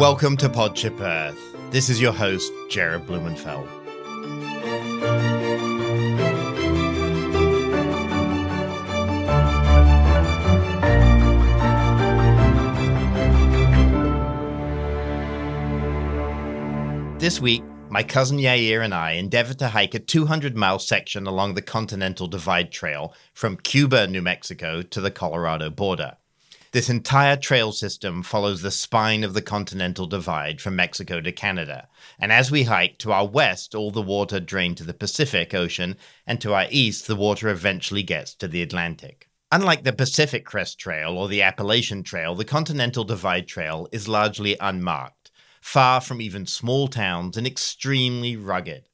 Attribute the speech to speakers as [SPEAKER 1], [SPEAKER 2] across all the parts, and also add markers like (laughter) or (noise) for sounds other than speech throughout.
[SPEAKER 1] Welcome to Podship Earth. This is your host, Jared Blumenfeld. This week, my cousin Yair and I endeavored to hike a 200 mile section along the Continental Divide Trail from Cuba, New Mexico to the Colorado border. This entire trail system follows the spine of the Continental Divide from Mexico to Canada. And as we hike, to our west, all the water drained to the Pacific Ocean, and to our east, the water eventually gets to the Atlantic. Unlike the Pacific Crest Trail or the Appalachian Trail, the Continental Divide Trail is largely unmarked far from even small towns and extremely rugged.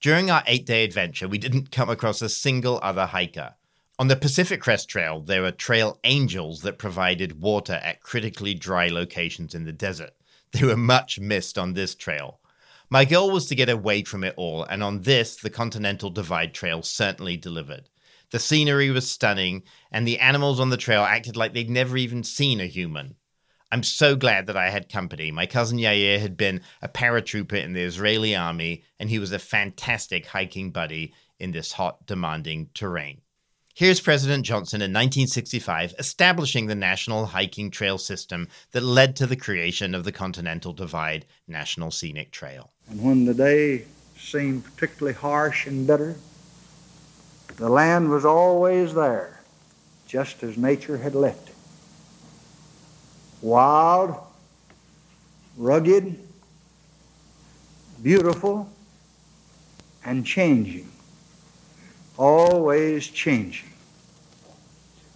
[SPEAKER 1] During our eight day adventure, we didn't come across a single other hiker. On the Pacific Crest Trail, there were trail angels that provided water at critically dry locations in the desert. They were much missed on this trail. My goal was to get away from it all, and on this, the Continental Divide Trail certainly delivered. The scenery was stunning, and the animals on the trail acted like they'd never even seen a human. I'm so glad that I had company. My cousin Yair had been a paratrooper in the Israeli army, and he was a fantastic hiking buddy in this hot, demanding terrain. Here's President Johnson in 1965 establishing the National Hiking Trail System that led to the creation of the Continental Divide National Scenic Trail.
[SPEAKER 2] And when the day seemed particularly harsh and bitter, the land was always there, just as nature had left it wild, rugged, beautiful, and changing. Always changing.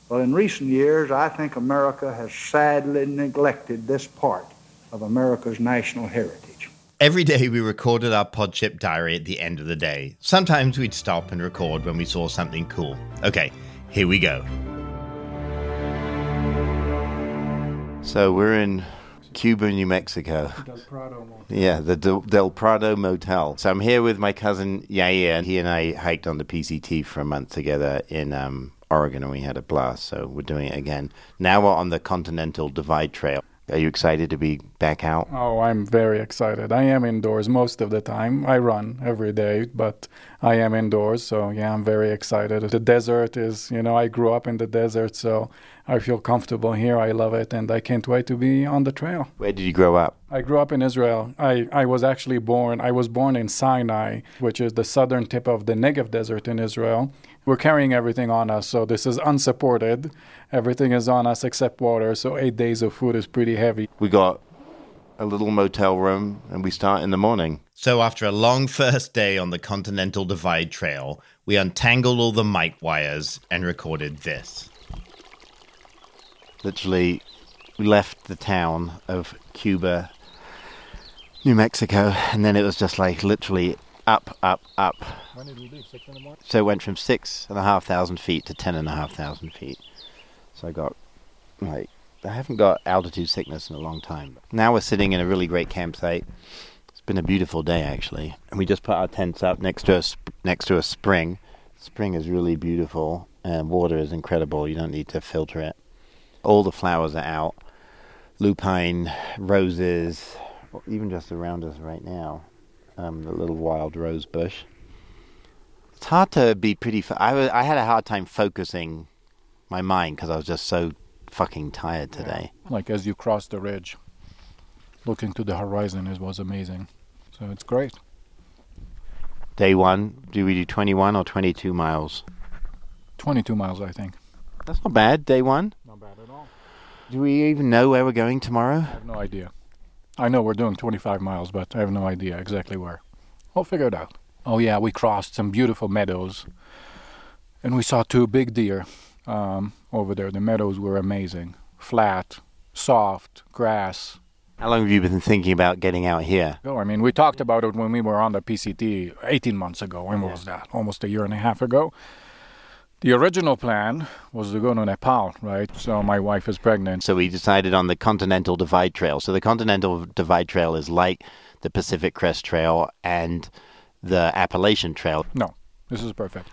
[SPEAKER 2] Well, in recent years, I think America has sadly neglected this part of America's national heritage.
[SPEAKER 1] Every day we recorded our Podship diary at the end of the day. Sometimes we'd stop and record when we saw something cool. Okay, here we go. So we're in Cuba, New Mexico.
[SPEAKER 3] Del Prado Motel.
[SPEAKER 1] Yeah, the Del, Del Prado Motel. So I'm here with my cousin Yair. He and I hiked on the PCT for a month together in um, Oregon, and we had a blast. So we're doing it again. Now we're on the Continental Divide Trail. Are you excited to be back out?
[SPEAKER 3] Oh, I'm very excited. I am indoors most of the time. I run every day, but I am indoors, so yeah, I'm very excited. The desert is, you know, I grew up in the desert, so I feel comfortable here. I love it, and I can't wait to be on the trail.
[SPEAKER 1] Where did you grow up?
[SPEAKER 3] I grew up in Israel. I, I was actually born, I was born in Sinai, which is the southern tip of the Negev Desert in Israel. We're carrying everything on us, so this is unsupported. Everything is on us except water, so eight days of food is pretty heavy.
[SPEAKER 1] We got a little motel room, and we start in the morning. So, after a long first day on the Continental Divide Trail, we untangled all the mic wires and recorded this. Literally, we left the town of Cuba, New Mexico, and then it was just like literally up, up, up.
[SPEAKER 3] When did we leave? Six in the morning?
[SPEAKER 1] So it went from six and a half thousand feet to ten and a half thousand feet. So I got like I haven't got altitude sickness in a long time. Now we're sitting in a really great campsite. It's been a beautiful day actually, and we just put our tents up next to a sp- next to a spring. Spring is really beautiful, and water is incredible. You don't need to filter it. All the flowers are out, lupine, roses, even just around us right now. Um, the little wild rose bush. It's hard to be pretty. Fo- I, was, I had a hard time focusing my mind because I was just so fucking tired today.
[SPEAKER 3] Like as you cross the ridge, looking to the horizon, it was amazing. So it's great.
[SPEAKER 1] Day one, do we do 21 or 22 miles?
[SPEAKER 3] 22 miles, I think.
[SPEAKER 1] That's not bad. Day one.
[SPEAKER 3] Not bad at all.
[SPEAKER 1] Do we even know where we're going tomorrow?
[SPEAKER 3] I have no idea. I know we're doing 25 miles, but I have no idea exactly where. We'll figure it out. Oh, yeah, we crossed some beautiful meadows. And we saw two big deer um, over there. The meadows were amazing. Flat, soft, grass.
[SPEAKER 1] How long have you been thinking about getting out here?
[SPEAKER 3] Oh, I mean, we talked about it when we were on the PCT 18 months ago. When was that? Almost a year and a half ago. The original plan was to go to Nepal, right? So my wife is pregnant.
[SPEAKER 1] So we decided on the Continental Divide Trail. So the Continental Divide Trail is like the Pacific Crest Trail and the Appalachian Trail.
[SPEAKER 3] No, this is perfect.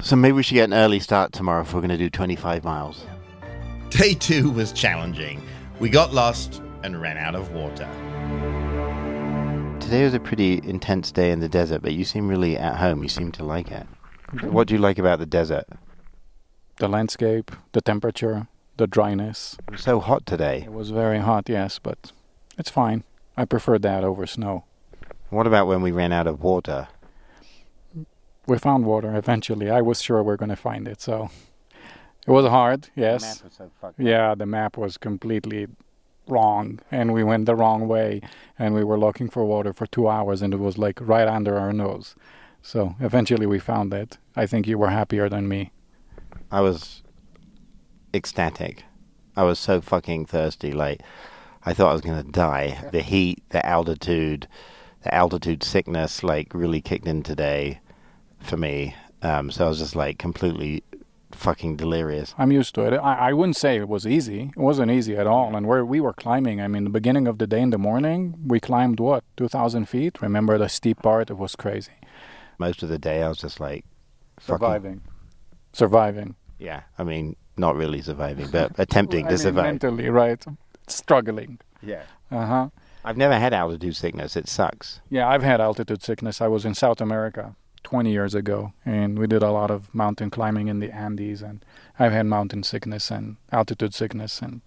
[SPEAKER 1] So maybe we should get an early start tomorrow if we're going to do 25 miles. Day two was challenging. We got lost and ran out of water. Today was a pretty intense day in the desert, but you seem really at home. You seem to like it. What do you like about the desert?
[SPEAKER 3] The landscape, the temperature, the dryness.
[SPEAKER 1] It was so hot today.
[SPEAKER 3] It was very hot, yes, but it's fine. I prefer that over snow.
[SPEAKER 1] What about when we ran out of water?
[SPEAKER 3] We found water eventually. I was sure we are going to find it, so it was hard, yes.
[SPEAKER 1] The so
[SPEAKER 3] yeah, the map was completely wrong and we went the wrong way and we were looking for water for 2 hours and it was like right under our nose. So eventually we found it. I think you were happier than me.
[SPEAKER 1] I was ecstatic. I was so fucking thirsty. Like, I thought I was going to die. The heat, the altitude, the altitude sickness, like, really kicked in today for me. Um, so I was just like completely fucking delirious.
[SPEAKER 3] I'm used to it. I, I wouldn't say it was easy. It wasn't easy at all. And where we were climbing, I mean, the beginning of the day in the morning, we climbed what, 2,000 feet? Remember the steep part? It was crazy.
[SPEAKER 1] Most of the day, I was just like
[SPEAKER 3] surviving. Surviving.
[SPEAKER 1] Yeah, I mean, not really surviving, but (laughs) attempting
[SPEAKER 3] to
[SPEAKER 1] mean, survive.
[SPEAKER 3] Mentally, right? Struggling.
[SPEAKER 1] Yeah.
[SPEAKER 3] Uh huh.
[SPEAKER 1] I've never had altitude sickness. It sucks.
[SPEAKER 3] Yeah, I've had altitude sickness. I was in South America 20 years ago, and we did a lot of mountain climbing in the Andes, and I've had mountain sickness and altitude sickness, and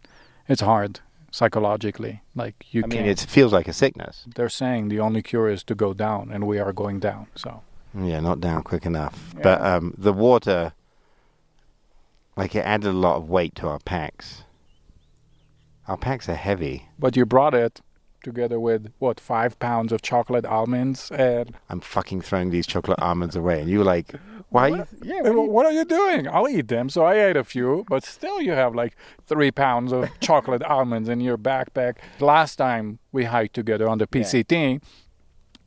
[SPEAKER 3] it's hard psychologically. Like you
[SPEAKER 1] I
[SPEAKER 3] mean,
[SPEAKER 1] it feels like a sickness.
[SPEAKER 3] They're saying the only cure is to go down, and we are going down. So
[SPEAKER 1] yeah, not down quick enough. Yeah. But um, the water, like it added a lot of weight to our packs. Our packs are heavy.
[SPEAKER 3] But you brought it together with what five pounds of chocolate almonds and
[SPEAKER 1] I'm fucking throwing these chocolate almonds away and you were like why
[SPEAKER 3] what? You, yeah what, what, are you doing I'll eat them so I ate a few but still you have like three pounds of (laughs) chocolate almonds in your backpack last time we hiked together on the PCT yeah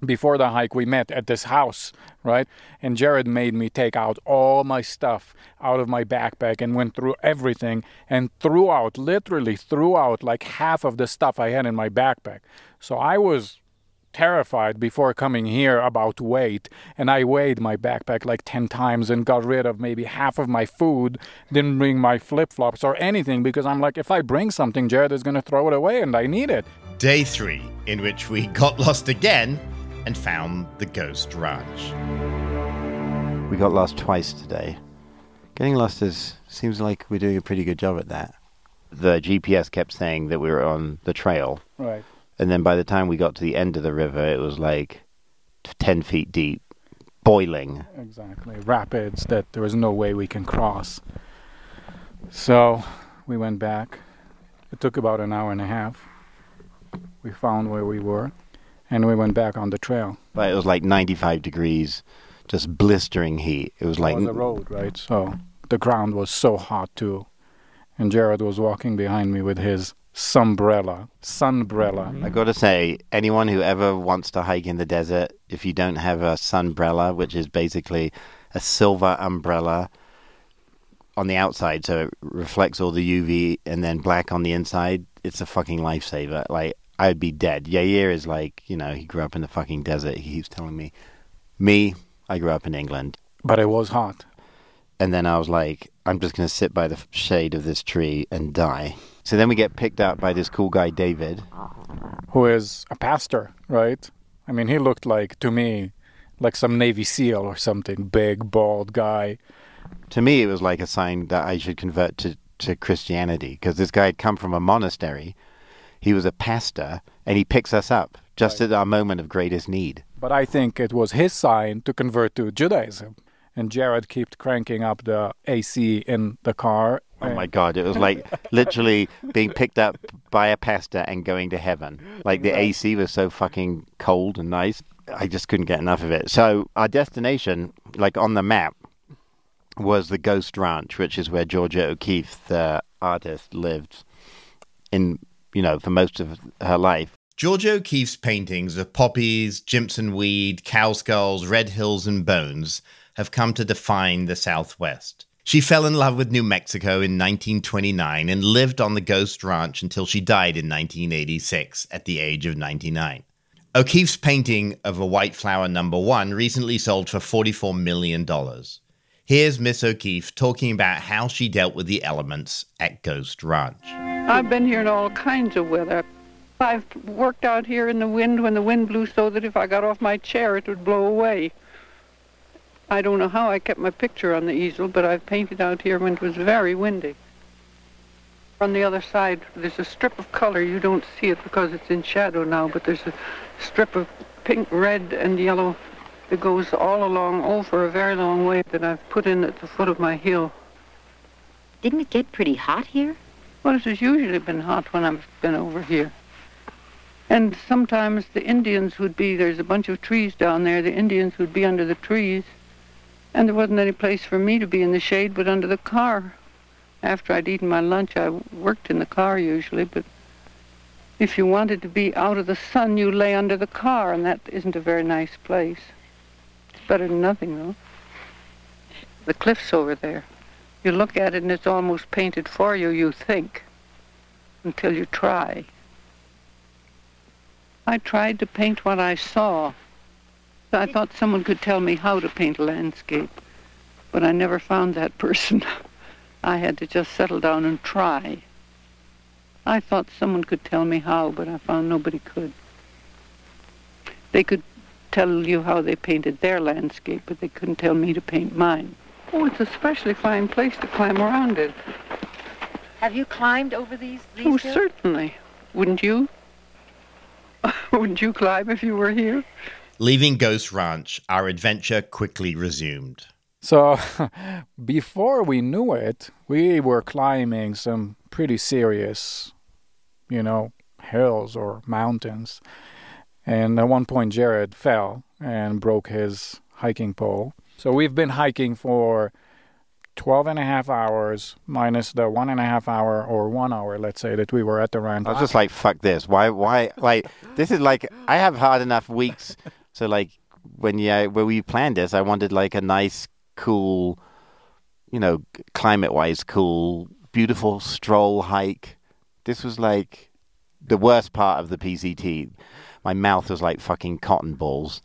[SPEAKER 3] before the hike we met at this house right? And jared made me take out all my stuff out of my backpack and went through everything and threw out literally threw out like half of the stuff i had in my backpack. So i was terrified before coming here about weight and i weighed my backpack like 10 times and got rid of maybe half of my food didn't bring my flip-flops or anything because i'm like if i bring something jared is going to throw it away and i need it.
[SPEAKER 1] Day three in which we got lost again and found the ghost ranch. We got lost twice today. Getting lost is seems like we're doing a pretty good job at that. The GPS kept saying that we were on the trail.
[SPEAKER 3] Right.
[SPEAKER 1] And then by the time we got to the end of the river, it was like 10 feet deep, boiling.
[SPEAKER 3] Exactly. Rapids that there was no way we can cross. So we went back. It took about an hour and a half. We found where we were and we went back on the trail.
[SPEAKER 1] But it was like 95 degrees, just blistering heat. It was like
[SPEAKER 3] on the road, right? So the ground was so hot too, and Jared was walking behind me with his sunbrella, sunbrella.
[SPEAKER 1] I got to say, anyone who ever wants to hike in the desert, if you don't have a sunbrella, which is basically a silver umbrella on the outside, so it reflects all the UV, and then black on the inside, it's a fucking lifesaver. Like I'd be dead. Yair is like, you know, he grew up in the fucking desert. He keeps telling me. Me, I grew up in England.
[SPEAKER 3] But it was hot.
[SPEAKER 1] And then I was like, I'm just going to sit by the shade of this tree and die. So then we get picked up by this cool guy, David.
[SPEAKER 3] Who is a pastor, right? I mean, he looked like, to me, like some Navy SEAL or something. Big, bald guy.
[SPEAKER 1] To me, it was like a sign that I should convert to, to Christianity because this guy had come from a monastery he was a pastor, and he picks us up just right. at our moment of greatest need.
[SPEAKER 3] But I think it was his sign to convert to Judaism. And Jared kept cranking up the AC in the car.
[SPEAKER 1] Oh my God! It was like (laughs) literally being picked up by a pastor and going to heaven. Like the AC was so fucking cold and nice. I just couldn't get enough of it. So our destination, like on the map, was the Ghost Ranch, which is where Georgia O'Keeffe, the uh, artist, lived in you know, for most of her life. Georgia O'Keeffe's paintings of poppies, Jimson weed, cow skulls, red hills, and bones have come to define the Southwest. She fell in love with New Mexico in 1929 and lived on the Ghost Ranch until she died in 1986 at the age of 99. O'Keeffe's painting of a white flower number one recently sold for $44 million. Here's Miss O'Keeffe talking about how she dealt with the elements at Ghost Ranch.
[SPEAKER 4] I've been here in all kinds of weather. I've worked out here in the wind when the wind blew so that if I got off my chair it would blow away. I don't know how I kept my picture on the easel, but I've painted out here when it was very windy. On the other side, there's a strip of color. You don't see it because it's in shadow now, but there's a strip of pink, red, and yellow that goes all along, over a very long way that I've put in at the foot of my hill.
[SPEAKER 5] Didn't it get pretty hot here?
[SPEAKER 4] Well, it has usually been hot when I've been over here. And sometimes the Indians would be, there's a bunch of trees down there, the Indians would be under the trees. And there wasn't any place for me to be in the shade but under the car. After I'd eaten my lunch, I worked in the car usually, but if you wanted to be out of the sun, you lay under the car, and that isn't a very nice place. Better than nothing, though. The cliff's over there. You look at it and it's almost painted for you, you think, until you try. I tried to paint what I saw. I thought someone could tell me how to paint a landscape, but I never found that person. (laughs) I had to just settle down and try. I thought someone could tell me how, but I found nobody could. They could tell you how they painted their landscape, but they couldn't tell me to paint mine. Oh, it's a specially fine place to climb around it.
[SPEAKER 5] Have you climbed over these, these
[SPEAKER 4] Oh,
[SPEAKER 5] hills?
[SPEAKER 4] certainly. Wouldn't you? (laughs) Wouldn't you climb if you were here?
[SPEAKER 1] Leaving Ghost Ranch, our adventure quickly resumed.
[SPEAKER 3] So (laughs) before we knew it, we were climbing some pretty serious, you know, hills or mountains. And at one point, Jared fell and broke his hiking pole. So we've been hiking for 12 and a half hours minus the one and a half hour or one hour, let's say, that we were at the ranch.
[SPEAKER 1] I was just like, fuck this. Why, why, like, this is like, I have hard enough weeks. So, like, when yeah, when we planned this, I wanted like a nice, cool, you know, climate wise, cool, beautiful stroll hike. This was like the worst part of the PCT. My mouth was like fucking cotton balls.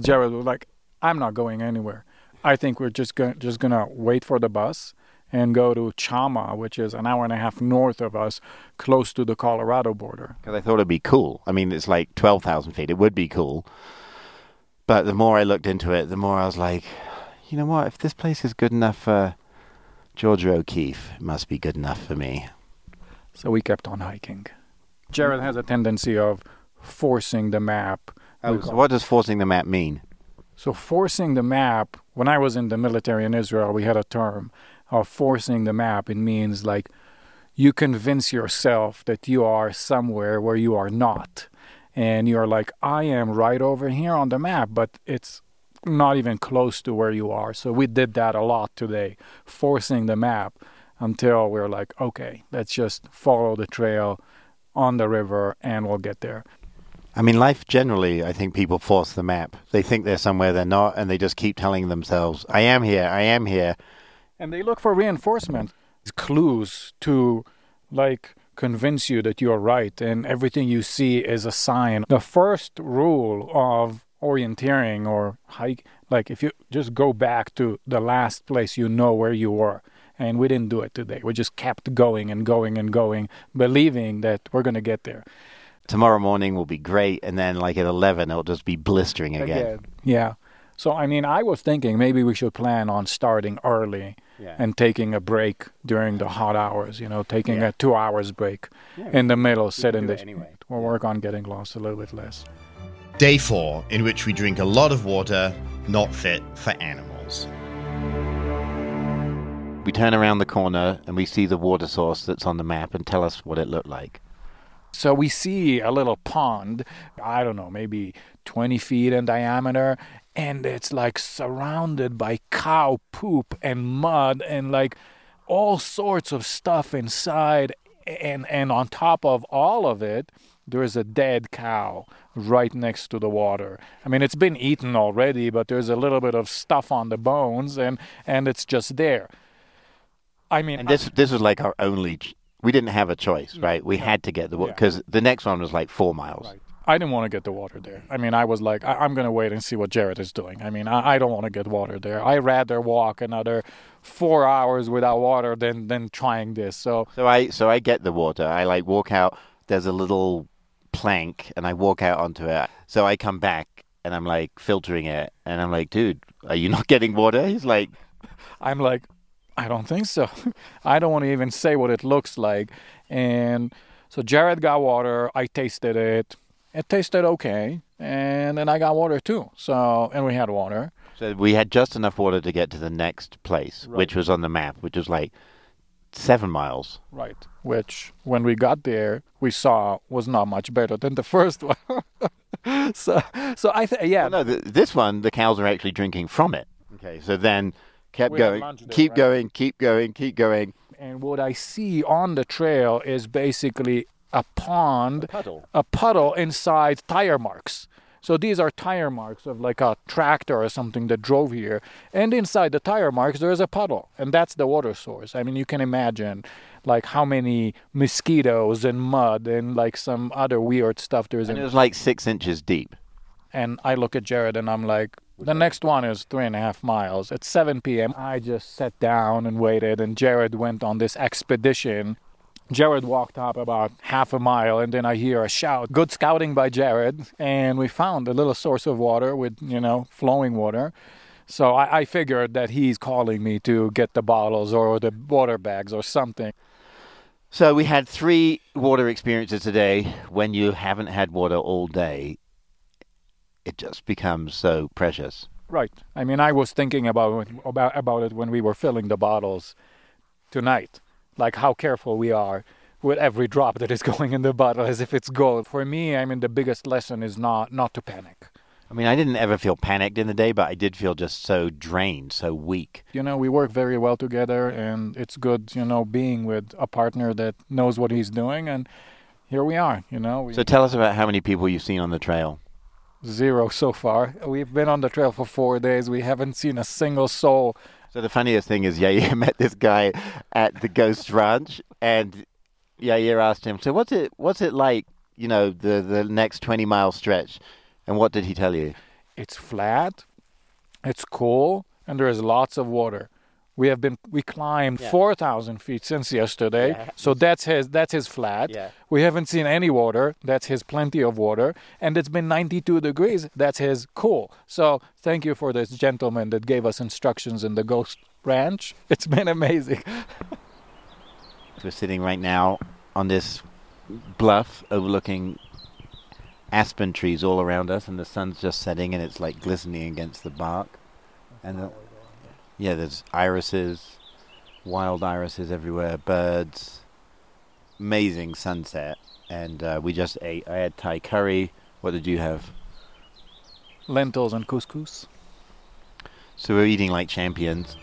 [SPEAKER 3] Jared was like, "I'm not going anywhere. I think we're just going just gonna wait for the bus and go to Chama, which is an hour and a half north of us, close to the Colorado border."
[SPEAKER 1] Because I thought it'd be cool. I mean, it's like 12,000 feet. It would be cool. But the more I looked into it, the more I was like, you know what? If this place is good enough for Georgia O'Keeffe, it must be good enough for me.
[SPEAKER 3] So we kept on hiking. Jared has a tendency of forcing the map.
[SPEAKER 1] Oh, what does forcing the map mean?
[SPEAKER 3] So forcing the map, when I was in the military in Israel, we had a term of forcing the map. It means like you convince yourself that you are somewhere where you are not. And you're like, I am right over here on the map, but it's not even close to where you are. So we did that a lot today, forcing the map until we're like, okay, let's just follow the trail on the river and we'll get there.
[SPEAKER 1] I mean, life generally, I think people force the map. They think they're somewhere they're not, and they just keep telling themselves, I am here, I am here.
[SPEAKER 3] And they look for reinforcement, clues to like convince you that you're right and everything you see is a sign. The first rule of orienteering or hike, like if you just go back to the last place you know where you were. And we didn't do it today. We just kept going and going and going, believing that we're going to get there.
[SPEAKER 1] Tomorrow morning will be great, and then like at 11, it'll just be blistering again.
[SPEAKER 3] Yeah. So, I mean, I was thinking maybe we should plan on starting early
[SPEAKER 1] Yeah.
[SPEAKER 3] and taking a break during the hot hours, you know, taking
[SPEAKER 1] Yeah.
[SPEAKER 3] a two hours break
[SPEAKER 1] Yeah,
[SPEAKER 3] in the middle, sit
[SPEAKER 1] can
[SPEAKER 3] in the
[SPEAKER 1] anyway.
[SPEAKER 3] We'll work on getting lost a little bit less.
[SPEAKER 1] Day four, in which we drink a lot of water, not fit for animals. We turn around the corner and we see the water source that's on the map and tell us what it looked like.
[SPEAKER 3] So we see a little pond, I don't know, maybe 20 feet in diameter, and it's like surrounded by cow poop and mud and like all sorts of stuff inside. And, and on top of all of it, there is a dead cow right next to the water. I mean, it's been eaten already, but there's a little bit of stuff on the bones, and, and it's just there. I mean,
[SPEAKER 1] And this this was like our only. Ch- we didn't have a choice, mm, right? We had to get the water
[SPEAKER 3] Yeah.
[SPEAKER 1] because the next one was like four miles.
[SPEAKER 3] Right. I didn't want to get the water there. I mean, I was like, I- I'm going to wait and see what Jared is doing. I mean, I, I don't want to get water there. I rather walk another four hours without water than than trying this. So
[SPEAKER 1] So I so I get the water. I like walk out. There's a little plank and I walk out onto it. So I come back and I'm like filtering it, and I'm like, dude, are you not (laughs) getting water? He's like,
[SPEAKER 3] I'm like, I don't think so. (laughs) I don't want to even say what it looks like. And so Jared got water. I tasted it. It tasted okay. And then I got water too. So, and we had water.
[SPEAKER 1] So we had just enough water to get to the next place,
[SPEAKER 3] Right.
[SPEAKER 1] which was on the map, which was like seven miles.
[SPEAKER 3] Right. Which, when we got there, we saw was not much better than the (laughs) first one. (laughs) so, so I think, yeah.
[SPEAKER 1] No, th- this one, the cows are actually drinking from it. Okay, so then kept
[SPEAKER 3] We had
[SPEAKER 1] going,
[SPEAKER 3] lunch there,
[SPEAKER 1] keep
[SPEAKER 3] right?
[SPEAKER 1] going, keep going, keep going.
[SPEAKER 3] And what I see on the trail is basically a pond,
[SPEAKER 1] puddle.
[SPEAKER 3] a puddle inside tire marks. So these are tire marks of like a tractor or something that drove here. And inside the tire marks, there is a puddle. And that's the water source. I mean, you can imagine like how many mosquitoes and mud and like some other weird stuff there's
[SPEAKER 1] And
[SPEAKER 3] in
[SPEAKER 1] it was like six inches deep.
[SPEAKER 3] and I look at Jared and I'm like, the next one is three and a half miles. At 7 p.m., I just sat down and waited, and Jared went on this expedition. Jared walked up about half a mile, and then I hear a shout. Good scouting by Jared, and we found a little source of water with, you know, flowing water. So I, I figured that he's calling me to get the bottles or the water bags or something.
[SPEAKER 1] So we had three water experiences today. When you haven't had water all day, it just becomes so precious.
[SPEAKER 3] Right. I mean, I was thinking about about about it when we were filling the bottles tonight, like how careful we are with every drop that is (laughs) going in the bottle, as if it's gold. For me, I mean, the biggest lesson is not not to panic.
[SPEAKER 1] I mean, I didn't ever feel panicked in the day, but I did feel just so drained, so weak.
[SPEAKER 3] You know, we work very well together, and it's good, you know, being with a partner that knows what he's doing. And here we are. You know, we,
[SPEAKER 1] So tell us about how many people you've seen on the trail.
[SPEAKER 3] Zero so far. We've been on the trail for four days. We haven't seen a single soul.
[SPEAKER 1] So the funniest thing is Yair (laughs) met this guy at the Ghost Ranch, and Yair asked him, "So what's it? What's it like? You know, the the next twenty mile stretch?" And what did he tell you?
[SPEAKER 3] it's flat, it's cool, and there is lots of water. We have been we climbed
[SPEAKER 1] Yeah.
[SPEAKER 3] four thousand feet since yesterday,
[SPEAKER 1] Yeah.
[SPEAKER 3] so that's his that's his flat.
[SPEAKER 1] Yeah.
[SPEAKER 3] We haven't seen any water. That's his plenty of water, and it's been ninety two degrees. That's his cool. So thank you for this gentleman that gave us instructions in the Ghost Ranch. (laughs) It's been amazing. (laughs)
[SPEAKER 1] We're sitting right now on this bluff overlooking aspen trees all around us, and the sun's just setting, and it's like glistening against the bark. And the, yeah, there's irises, wild irises everywhere, birds. Amazing sunset, and uh, we just ate. I had Thai curry. What did you have?
[SPEAKER 3] Lentils and couscous.
[SPEAKER 1] So we're eating like champions.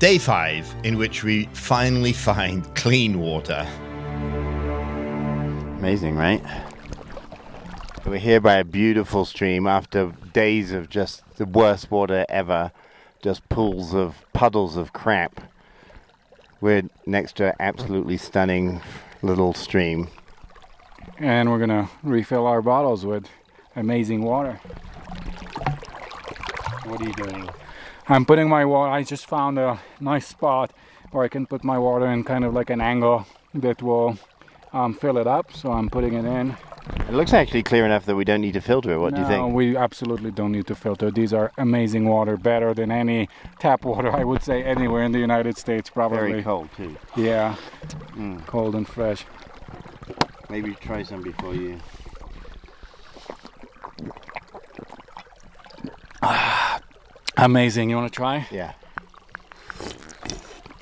[SPEAKER 6] Day five, in which we finally find clean water.
[SPEAKER 1] Amazing, right? We're here by a beautiful stream after days of just the worst water ever, just pools of puddles of crap. We're next to an absolutely stunning little stream.
[SPEAKER 3] And we're gonna refill our bottles with amazing water.
[SPEAKER 1] What are you doing?
[SPEAKER 3] I'm putting my water. I just found a nice spot where I can put my water in kind of like an angle that will um, fill it up. So I'm putting it in.
[SPEAKER 1] It looks actually clear enough that we don't need to filter it. What do you
[SPEAKER 3] No,
[SPEAKER 1] think?
[SPEAKER 3] We absolutely don't need to filter. These are amazing water, better than any tap water I would say anywhere in the United States, probably.
[SPEAKER 1] Very cold too.
[SPEAKER 3] Yeah,
[SPEAKER 1] Mm.
[SPEAKER 3] cold and fresh.
[SPEAKER 1] Maybe try some before you. (sighs)
[SPEAKER 3] Amazing. You want to try?
[SPEAKER 1] Yeah.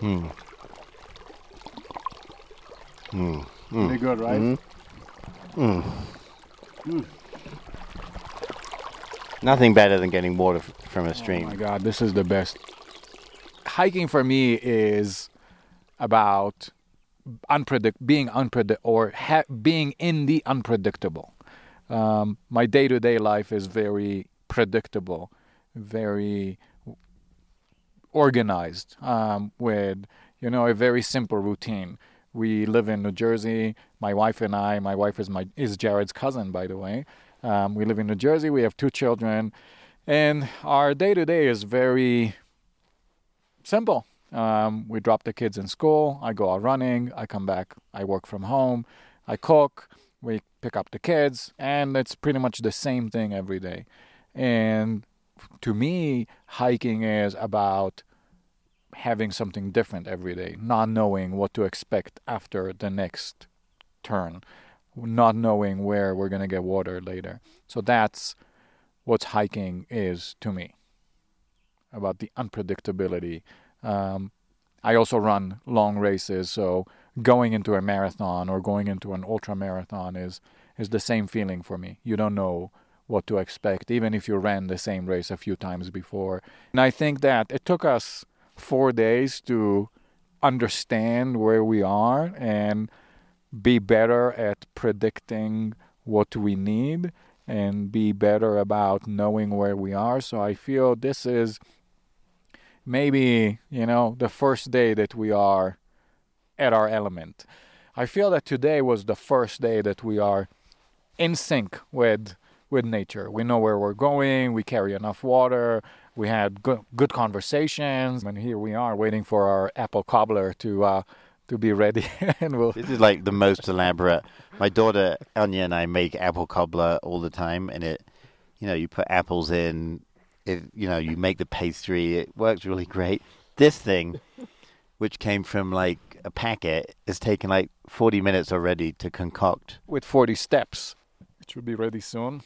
[SPEAKER 1] Hmm. Hmm.
[SPEAKER 3] Pretty good, right?
[SPEAKER 1] Mhm. Mm. Nothing better than getting water f- from a
[SPEAKER 3] Oh
[SPEAKER 1] stream.
[SPEAKER 3] my god, this is the best. Hiking for me is about unpredict being unpredict or ha- being in the unpredictable. Um, my day-to-day life is very predictable, very organized, um, with you know a very simple routine. We live in New Jersey. My wife and I. My wife is my is Jared's cousin, by the way. Um, we live in New Jersey. We have two children, and our day to day is very simple. Um, we drop the kids in school. I go out running. I come back. I work from home. I cook. we pick up the kids, and it's pretty much the same thing every day. And to me, hiking is about having something different every day, not knowing what to expect after the next turn, not knowing where we're going to get water later. So that's what hiking is to me about the unpredictability. Um, I also run long races, so going into a marathon or going into an ultra marathon is is the same feeling for me. You don't know what to expect, even if you ran the same race a few times before. And I think that it took us four days to understand where we are and be better at predicting what we need and be better about knowing where we are. So I feel this is maybe, you know, the first day that we are at our element. I feel that today was the first day that we are in sync with with nature. We know where we're going, we carry enough water, we had good, good conversations, and here we are waiting for our apple cobbler to uh, to be ready. (laughs) and we'll...
[SPEAKER 1] This is like the most elaborate. My daughter Anya and I make apple cobbler all the time, and it, you know, you put apples in, it, you know, you make the pastry. It works really great. This thing, which came from like a packet, is taken like 40 minutes already to concoct.
[SPEAKER 3] With 40 steps. It should be ready soon.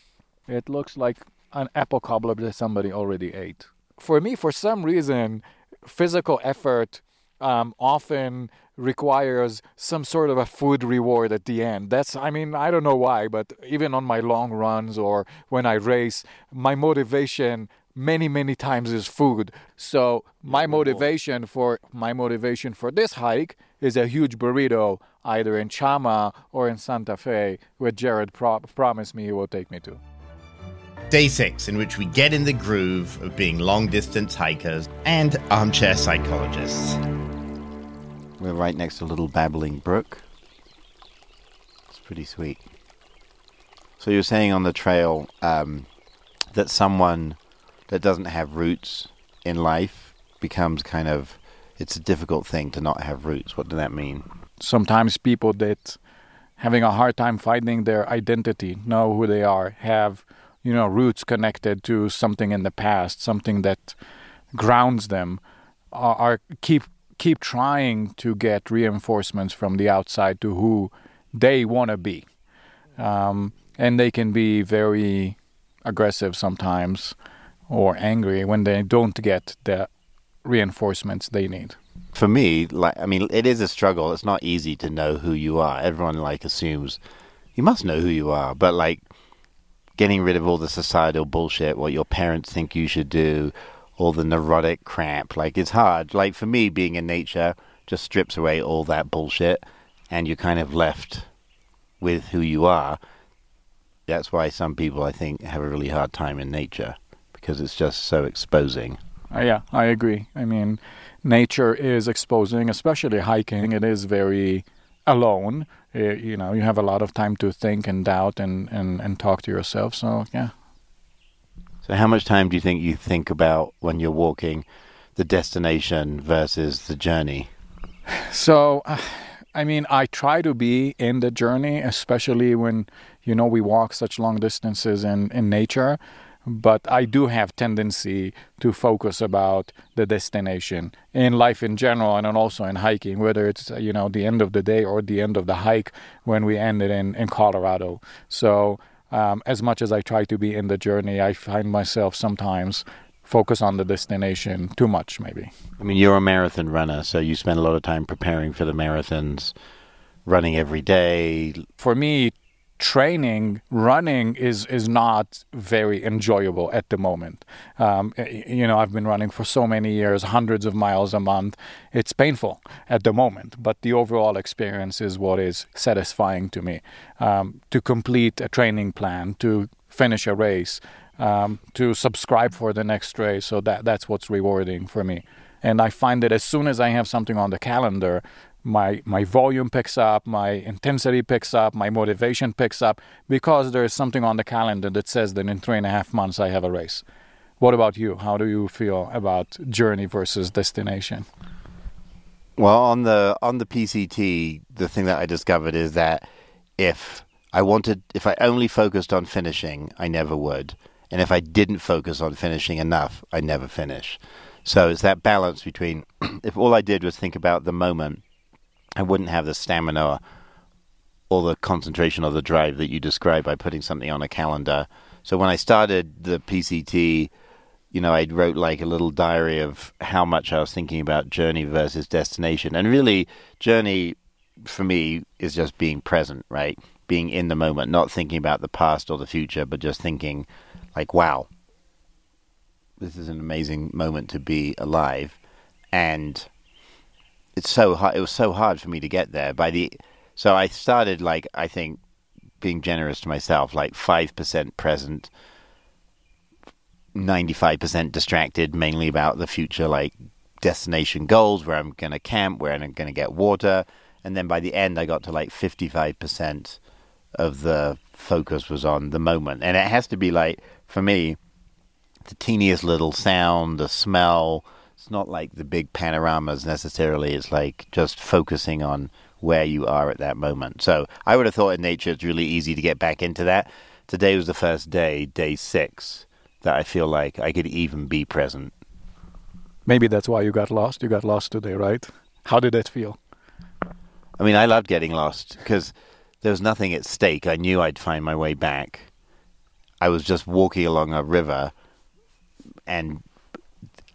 [SPEAKER 3] It looks like an apple cobbler that somebody already ate. For me, for some reason, physical effort um, often requires some sort of a food reward at the end. That's, I mean, I don't know why, but even on my long runs or when I race, my motivation many many times is food so my motivation for my motivation for this hike is a huge burrito either in chama or in santa fe where jared pro- promised me he will take me to
[SPEAKER 6] Day six, in which we get in the groove of being long distance hikers and armchair psychologists.
[SPEAKER 1] We're right next to a little babbling brook. It's pretty sweet. So you're saying on the trail um, that someone that doesn't have roots in life becomes kind of it's a difficult thing to not have roots. What does that mean?
[SPEAKER 3] Sometimes people that having a hard time finding their identity, know who they are, have you know roots connected to something in the past, something that grounds them, are, are keep keep trying to get reinforcements from the outside to who they want to be, um, and they can be very aggressive sometimes or angry when they don't get the reinforcements they need.
[SPEAKER 1] For me, like I mean, it is a struggle. It's not easy to know who you are. Everyone like assumes you must know who you are, but like getting rid of all the societal bullshit, what your parents think you should do, all the neurotic crap, like it's hard. Like for me, being in nature just strips away all that bullshit, and you're kind of left with who you are. That's why some people, I think, have a really hard time in nature because it's just so exposing.
[SPEAKER 3] Uh, yeah, I agree. I mean, nature is exposing, especially hiking. It is very alone. Uh, you know, you have a lot of time to think and doubt and, and, and talk to yourself. So, yeah.
[SPEAKER 1] So, how much time do you think you think about when you're walking the destination versus the journey? (laughs)
[SPEAKER 3] So, uh, I mean, I try to be in the journey, especially when, you know, we walk such long distances in, in nature but I do have tendency to focus about the destination in life in general and also in hiking, whether it's you know the end of the day or the end of the hike when we ended in in Colorado. So um, as much as I try to be in the journey, I find myself sometimes focus on the destination too much, maybe.
[SPEAKER 1] I mean, you're a marathon runner, so you spend a lot of time preparing for the marathons, running every day.
[SPEAKER 3] For me, training running is is not very enjoyable at the moment. Um, you know i've been running for so many years hundreds of miles a month. It's painful at the moment but the overall experience is what is satisfying to me. Um, to complete a training plan to finish a race um, to subscribe for the next race. So that that's what's rewarding for me. And I find that as soon as I have something on the calendar, my my volume picks up, my intensity picks up, my motivation picks up because there is something on the calendar that says that in three and a half months I have a race. What about you? How do you feel about journey versus destination?
[SPEAKER 1] Well, on the on the PCT, the thing that I discovered is that if I wanted, if I only focused on finishing, I never would. And if I didn't focus on finishing enough, I never finish. So it's that balance between (clears throat) if all I did was think about the moment, I wouldn't have the stamina or the concentration or the drive that you describe by putting something on a calendar. So when I started the PCT, you know, I wrote like a little diary of how much I was thinking about journey versus destination. And really, journey for me is just being present, right? Being in the moment, not thinking about the past or the future, but just thinking, like, wow, this is an amazing moment to be alive, and it's so hard. It was so hard for me to get there. By the so I started like I think being generous to myself, like five percent present, ninety five percent distracted, mainly about the future, like destination goals, where I'm going to camp, where I'm going to get water, and then by the end, I got to like fifty five percent of the focus was on the moment, and it has to be like for me the teeniest little sound, the smell. It's not like the big panoramas necessarily. It's like just focusing on where you are at that moment. So I would have thought in nature it's really easy to get back into that. Today was the first day, day six, that I feel like I could even be present.
[SPEAKER 3] Maybe that's why you got lost. You got lost today, right? How did that feel?
[SPEAKER 1] I mean, I loved getting lost because there was nothing at stake. I knew I'd find my way back. I was just walking along a river and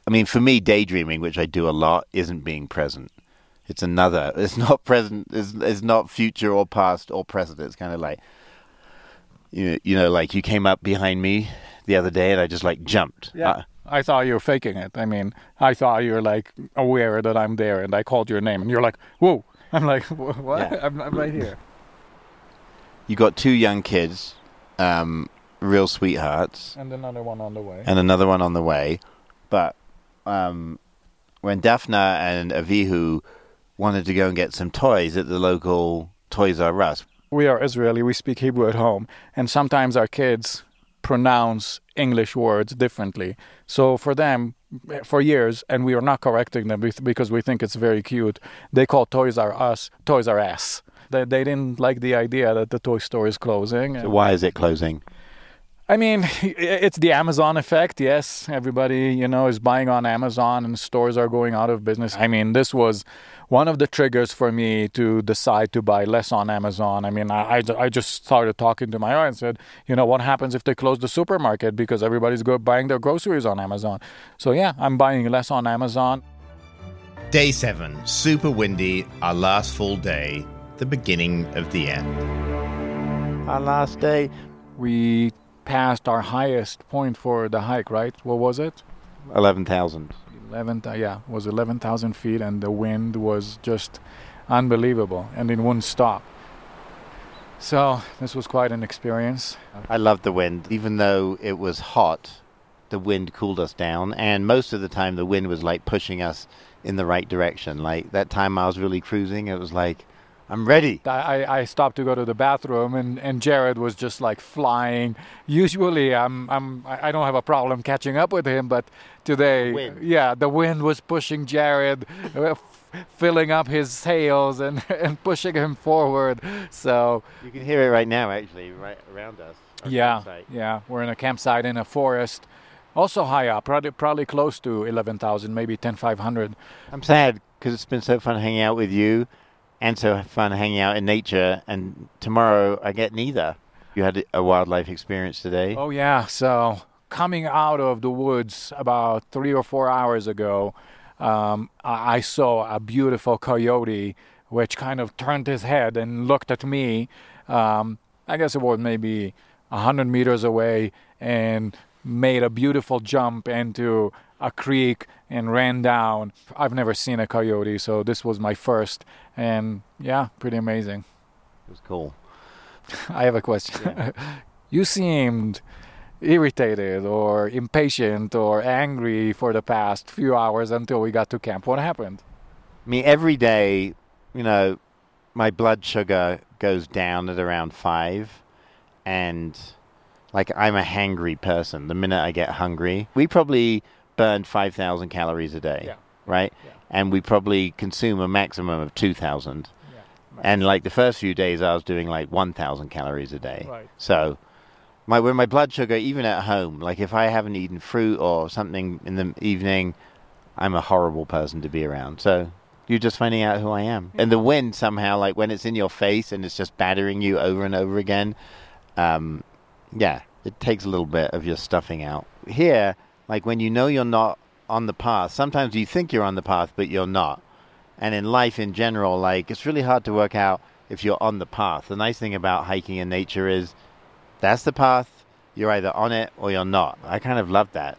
[SPEAKER 1] I mean, for me, daydreaming, which I do a lot, isn't being present. It's another. (laughs) It's not present. It's, it's not future or past or present. It's kind of like you know, you know, like you came up behind me the other day, and I just like jumped.
[SPEAKER 3] Yeah. Uh, I thought you were faking it. I mean, I thought you were like aware that I'm there, and I called your name, and you're like, "Whoa!" (laughs) I'm like, "What? Yeah. I'm, I'm, right here."
[SPEAKER 1] You got two young kids. Um, real sweethearts.
[SPEAKER 3] And another one on the way.
[SPEAKER 1] And another one on the way. But um, when Daphna and Avihu wanted to go and get some toys at the local Toys R Us.
[SPEAKER 3] We are Israeli, we speak Hebrew at home, and sometimes our kids pronounce English words differently. So for them, for years, and we are not correcting them because we think it's very cute, they call Toys R Us Toys R Ass. They, they didn't like the idea that the toy store is closing.
[SPEAKER 1] So why is it closing?
[SPEAKER 3] I mean, (laughs) it's the Amazon effect. Yes, everybody, you know, is buying on Amazon and stores are going out of business. I mean, this was one of the triggers for me to decide to buy less on Amazon. I mean, I, I just started talking to my aunt and said, you know, what happens if they close the supermarket because everybody's go buying their groceries on Amazon? So, yeah, I'm buying less on Amazon.
[SPEAKER 6] Day seven, super windy, our last full day, the beginning of the end.
[SPEAKER 1] Our last day.
[SPEAKER 3] We passed our highest point for the hike, right? What was it?
[SPEAKER 1] 11,000.
[SPEAKER 3] 11, yeah, it was 11,000 feet, and the wind was just unbelievable, and it wouldn't stop. So this was quite an experience.
[SPEAKER 1] I loved the wind, even though it was hot. The wind cooled us down, and most of the time the wind was like pushing us in the right direction. Like that time I was really cruising, it was like I'm ready.
[SPEAKER 3] I, I stopped to go to the bathroom, and, and Jared was just like flying. Usually, I'm I'm I don't have a problem catching up with him, but today,
[SPEAKER 1] the
[SPEAKER 3] yeah, the wind was pushing Jared, uh, filling up his sails and (laughs) and pushing him forward. So
[SPEAKER 1] you can hear it right now, actually, right around us.
[SPEAKER 3] Yeah, campsite. yeah, we're in a campsite in a forest. Also high up, probably, probably close to 11,000, maybe 10,500.
[SPEAKER 1] I'm sad because it's been so fun hanging out with you and so fun hanging out in nature. And tomorrow I get neither. You had a wildlife experience today.
[SPEAKER 3] Oh yeah. So coming out of the woods about three or four hours ago, um, I saw a beautiful coyote which kind of turned his head and looked at me. Um, I guess it was maybe a hundred meters away and made a beautiful jump into a creek and ran down. I've never seen a coyote, so this was my first, and yeah, pretty amazing.
[SPEAKER 1] It was cool. (laughs)
[SPEAKER 3] I have a question. Yeah. (laughs) you seemed irritated or impatient or angry for the past few hours until we got to camp. What happened?
[SPEAKER 1] I mean, every day, you know, my blood sugar goes down at around five, and like I'm a hangry person. The minute I get hungry, we probably burn 5,000 calories a day,
[SPEAKER 3] yeah.
[SPEAKER 1] right?
[SPEAKER 3] Yeah.
[SPEAKER 1] And we probably consume a maximum of 2,000. Yeah. And like the first few days, I was doing like 1,000 calories a day.
[SPEAKER 3] Right.
[SPEAKER 1] So my when my blood sugar, even at home, like if I haven't eaten fruit or something in the evening, I'm a horrible person to be around. So you're just finding out who I am. And the wind somehow, like when it's in your face and it's just battering you over and over again, um, yeah, it takes a little bit of your stuffing out. Here, like when you know you're not on the path, sometimes you think you're on the path, but you're not. And in life in general, like it's really hard to work out if you're on the path. The nice thing about hiking in nature is that's the path. You're either on it or you're not. I kind of love that.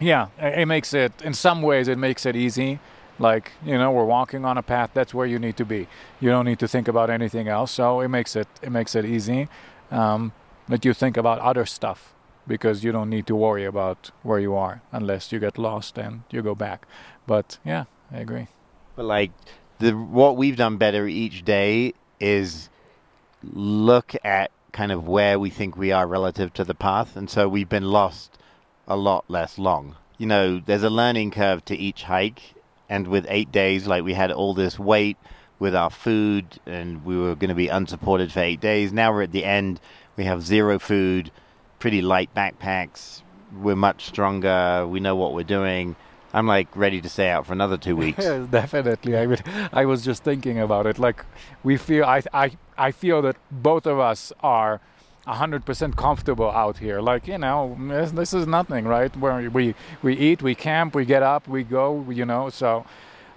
[SPEAKER 3] Yeah, it makes it in some ways it makes it easy. Like you know, we're walking on a path. That's where you need to be. You don't need to think about anything else. So it makes it it makes it easy. Um, but you think about other stuff because you don't need to worry about where you are unless you get lost and you go back. But yeah, I agree.
[SPEAKER 1] But like the what we've done better each day is look at kind of where we think we are relative to the path, and so we've been lost a lot less long. You know, there's a learning curve to each hike, and with eight days, like we had all this weight with our food, and we were going to be unsupported for eight days. Now we're at the end. We have zero food, pretty light backpacks. We're much stronger. We know what we're doing. I'm like ready to stay out for another two (laughs) weeks.
[SPEAKER 3] Yes, definitely. I would, I was just thinking about it. Like we feel, I, I, I feel that both of us are hundred percent comfortable out here. Like you know, this, this is nothing, right? Where we we eat, we camp, we get up, we go. You know, so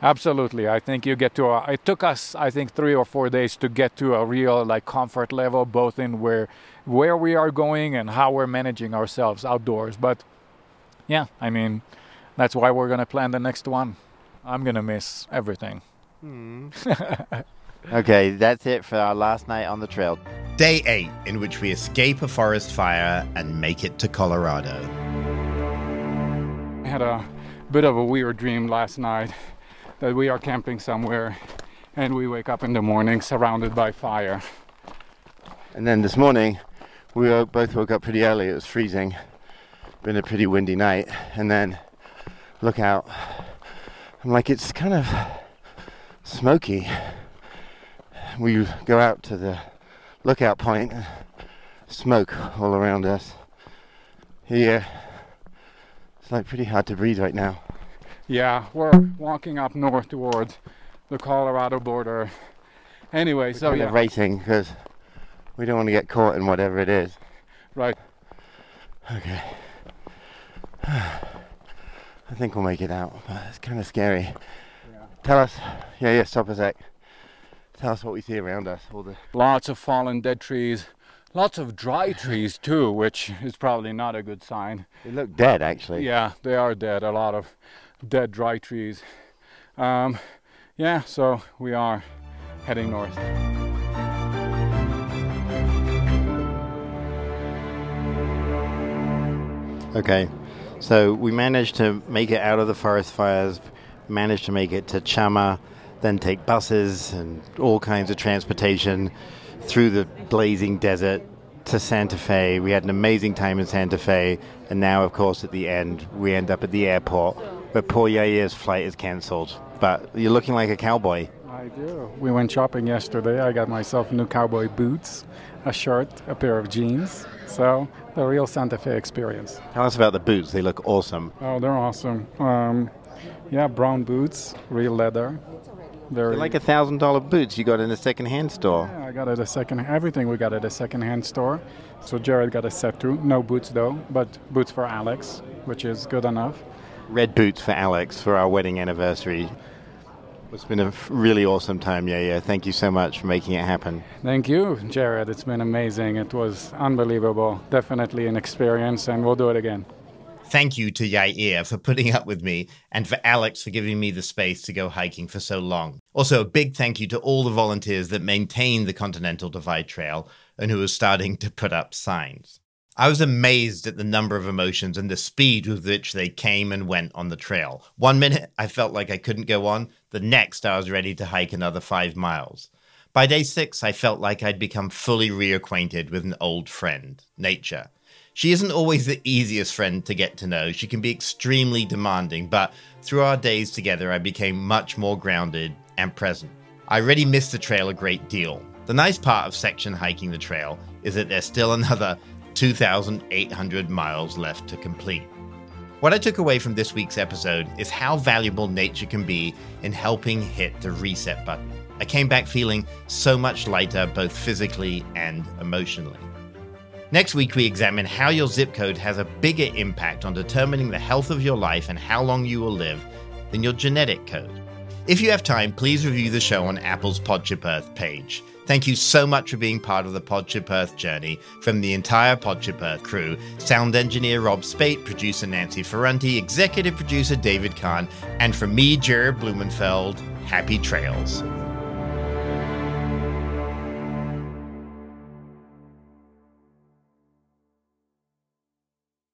[SPEAKER 3] absolutely. I think you get to. A, it took us, I think, three or four days to get to a real like comfort level, both in where where we are going and how we're managing ourselves outdoors. But yeah, I mean that's why we're gonna plan the next one. I'm gonna miss everything. Hmm. (laughs)
[SPEAKER 1] Okay, that's it for our last night on the trail.
[SPEAKER 6] Day 8, in which we escape a forest fire and make it to Colorado.
[SPEAKER 3] I had a bit of a weird dream last night that we are camping somewhere and we wake up in the morning surrounded by fire.
[SPEAKER 1] And then this morning, we both woke up pretty early. It was freezing. Been a pretty windy night. And then look out. I'm like, it's kind of smoky. We go out to the lookout point, smoke all around us. Here, it's like pretty hard to breathe right now.
[SPEAKER 3] Yeah, we're walking up north towards the Colorado border. Anyway, so
[SPEAKER 1] kind
[SPEAKER 3] yeah,
[SPEAKER 1] of racing because we don't want to get caught in whatever it is.
[SPEAKER 3] right.
[SPEAKER 1] Okay. (sighs) I think we'll make it out, but it's kind of scary. Yeah. Tell us, yeah, yeah, stop a sec. Tell us what we see around us. All the
[SPEAKER 3] Lots of fallen dead trees, lots of dry (laughs) trees too, which is probably not a good sign.
[SPEAKER 1] they look dead, actually.
[SPEAKER 3] Yeah, they are dead. A lot of dead dry trees. Um, yeah, so we are heading north.
[SPEAKER 1] Okay, so we managed to make it out of the forest fires, managed to make it to Chama, then take buses and all kinds of transportation through the blazing desert to Santa Fe. We had an amazing time in Santa Fe, and now, of course, at the end, we end up at the airport where poor Yair's flight is cancelled. But you're looking like a cowboy.
[SPEAKER 3] I do. We went shopping yesterday. I got myself new cowboy boots, a shirt, a pair of jeans. So, the real Santa Fe experience.
[SPEAKER 1] Tell us about the boots. They look awesome.
[SPEAKER 3] Oh, they're awesome. Um, yeah, brown boots, real leather. They're
[SPEAKER 1] They're like a thousand dollar boots you got in a second-hand store.
[SPEAKER 3] Yeah, I got at a second. Everything we got at a second-hand store. So Jared got a set too. No boots though, but boots for Alex, which is good enough.
[SPEAKER 1] Red boots for Alex for our wedding anniversary. It's been a really awesome time, yeah, yeah. Thank you so much for making it happen.
[SPEAKER 3] Thank you, Jared. It's been amazing. It was unbelievable. Definitely an experience, and we'll do it again.
[SPEAKER 6] Thank you to Yair for putting up with me and for Alex for giving me the space to go hiking for so long. Also, a big thank you to all the volunteers that maintain the Continental Divide Trail and who are starting to put up signs. I was amazed at the number of emotions and the speed with which they came and went on the trail. One minute I felt like I couldn't go on, the next I was ready to hike another five miles. By day six, I felt like I'd become fully reacquainted with an old friend, nature. She isn't always the easiest friend to get to know. She can be extremely demanding, but through our days together, I became much more grounded and present.
[SPEAKER 1] I already missed the trail a great deal. The nice part of section hiking the trail is that there's still another 2,800 miles left to complete. What I took away from this week's episode is how valuable nature can be in helping hit the reset button. I came back feeling so much lighter, both physically and emotionally. Next week, we examine how your zip code has a bigger impact on determining the health of your life and how long you will live than your genetic code. If you have time, please review the show on Apple's Podship Earth page. Thank you so much for being part of the Podship Earth journey from the entire Podship Earth crew sound engineer Rob Spate, producer Nancy Ferranti, executive producer David Kahn, and from me, Jared Blumenfeld, happy trails.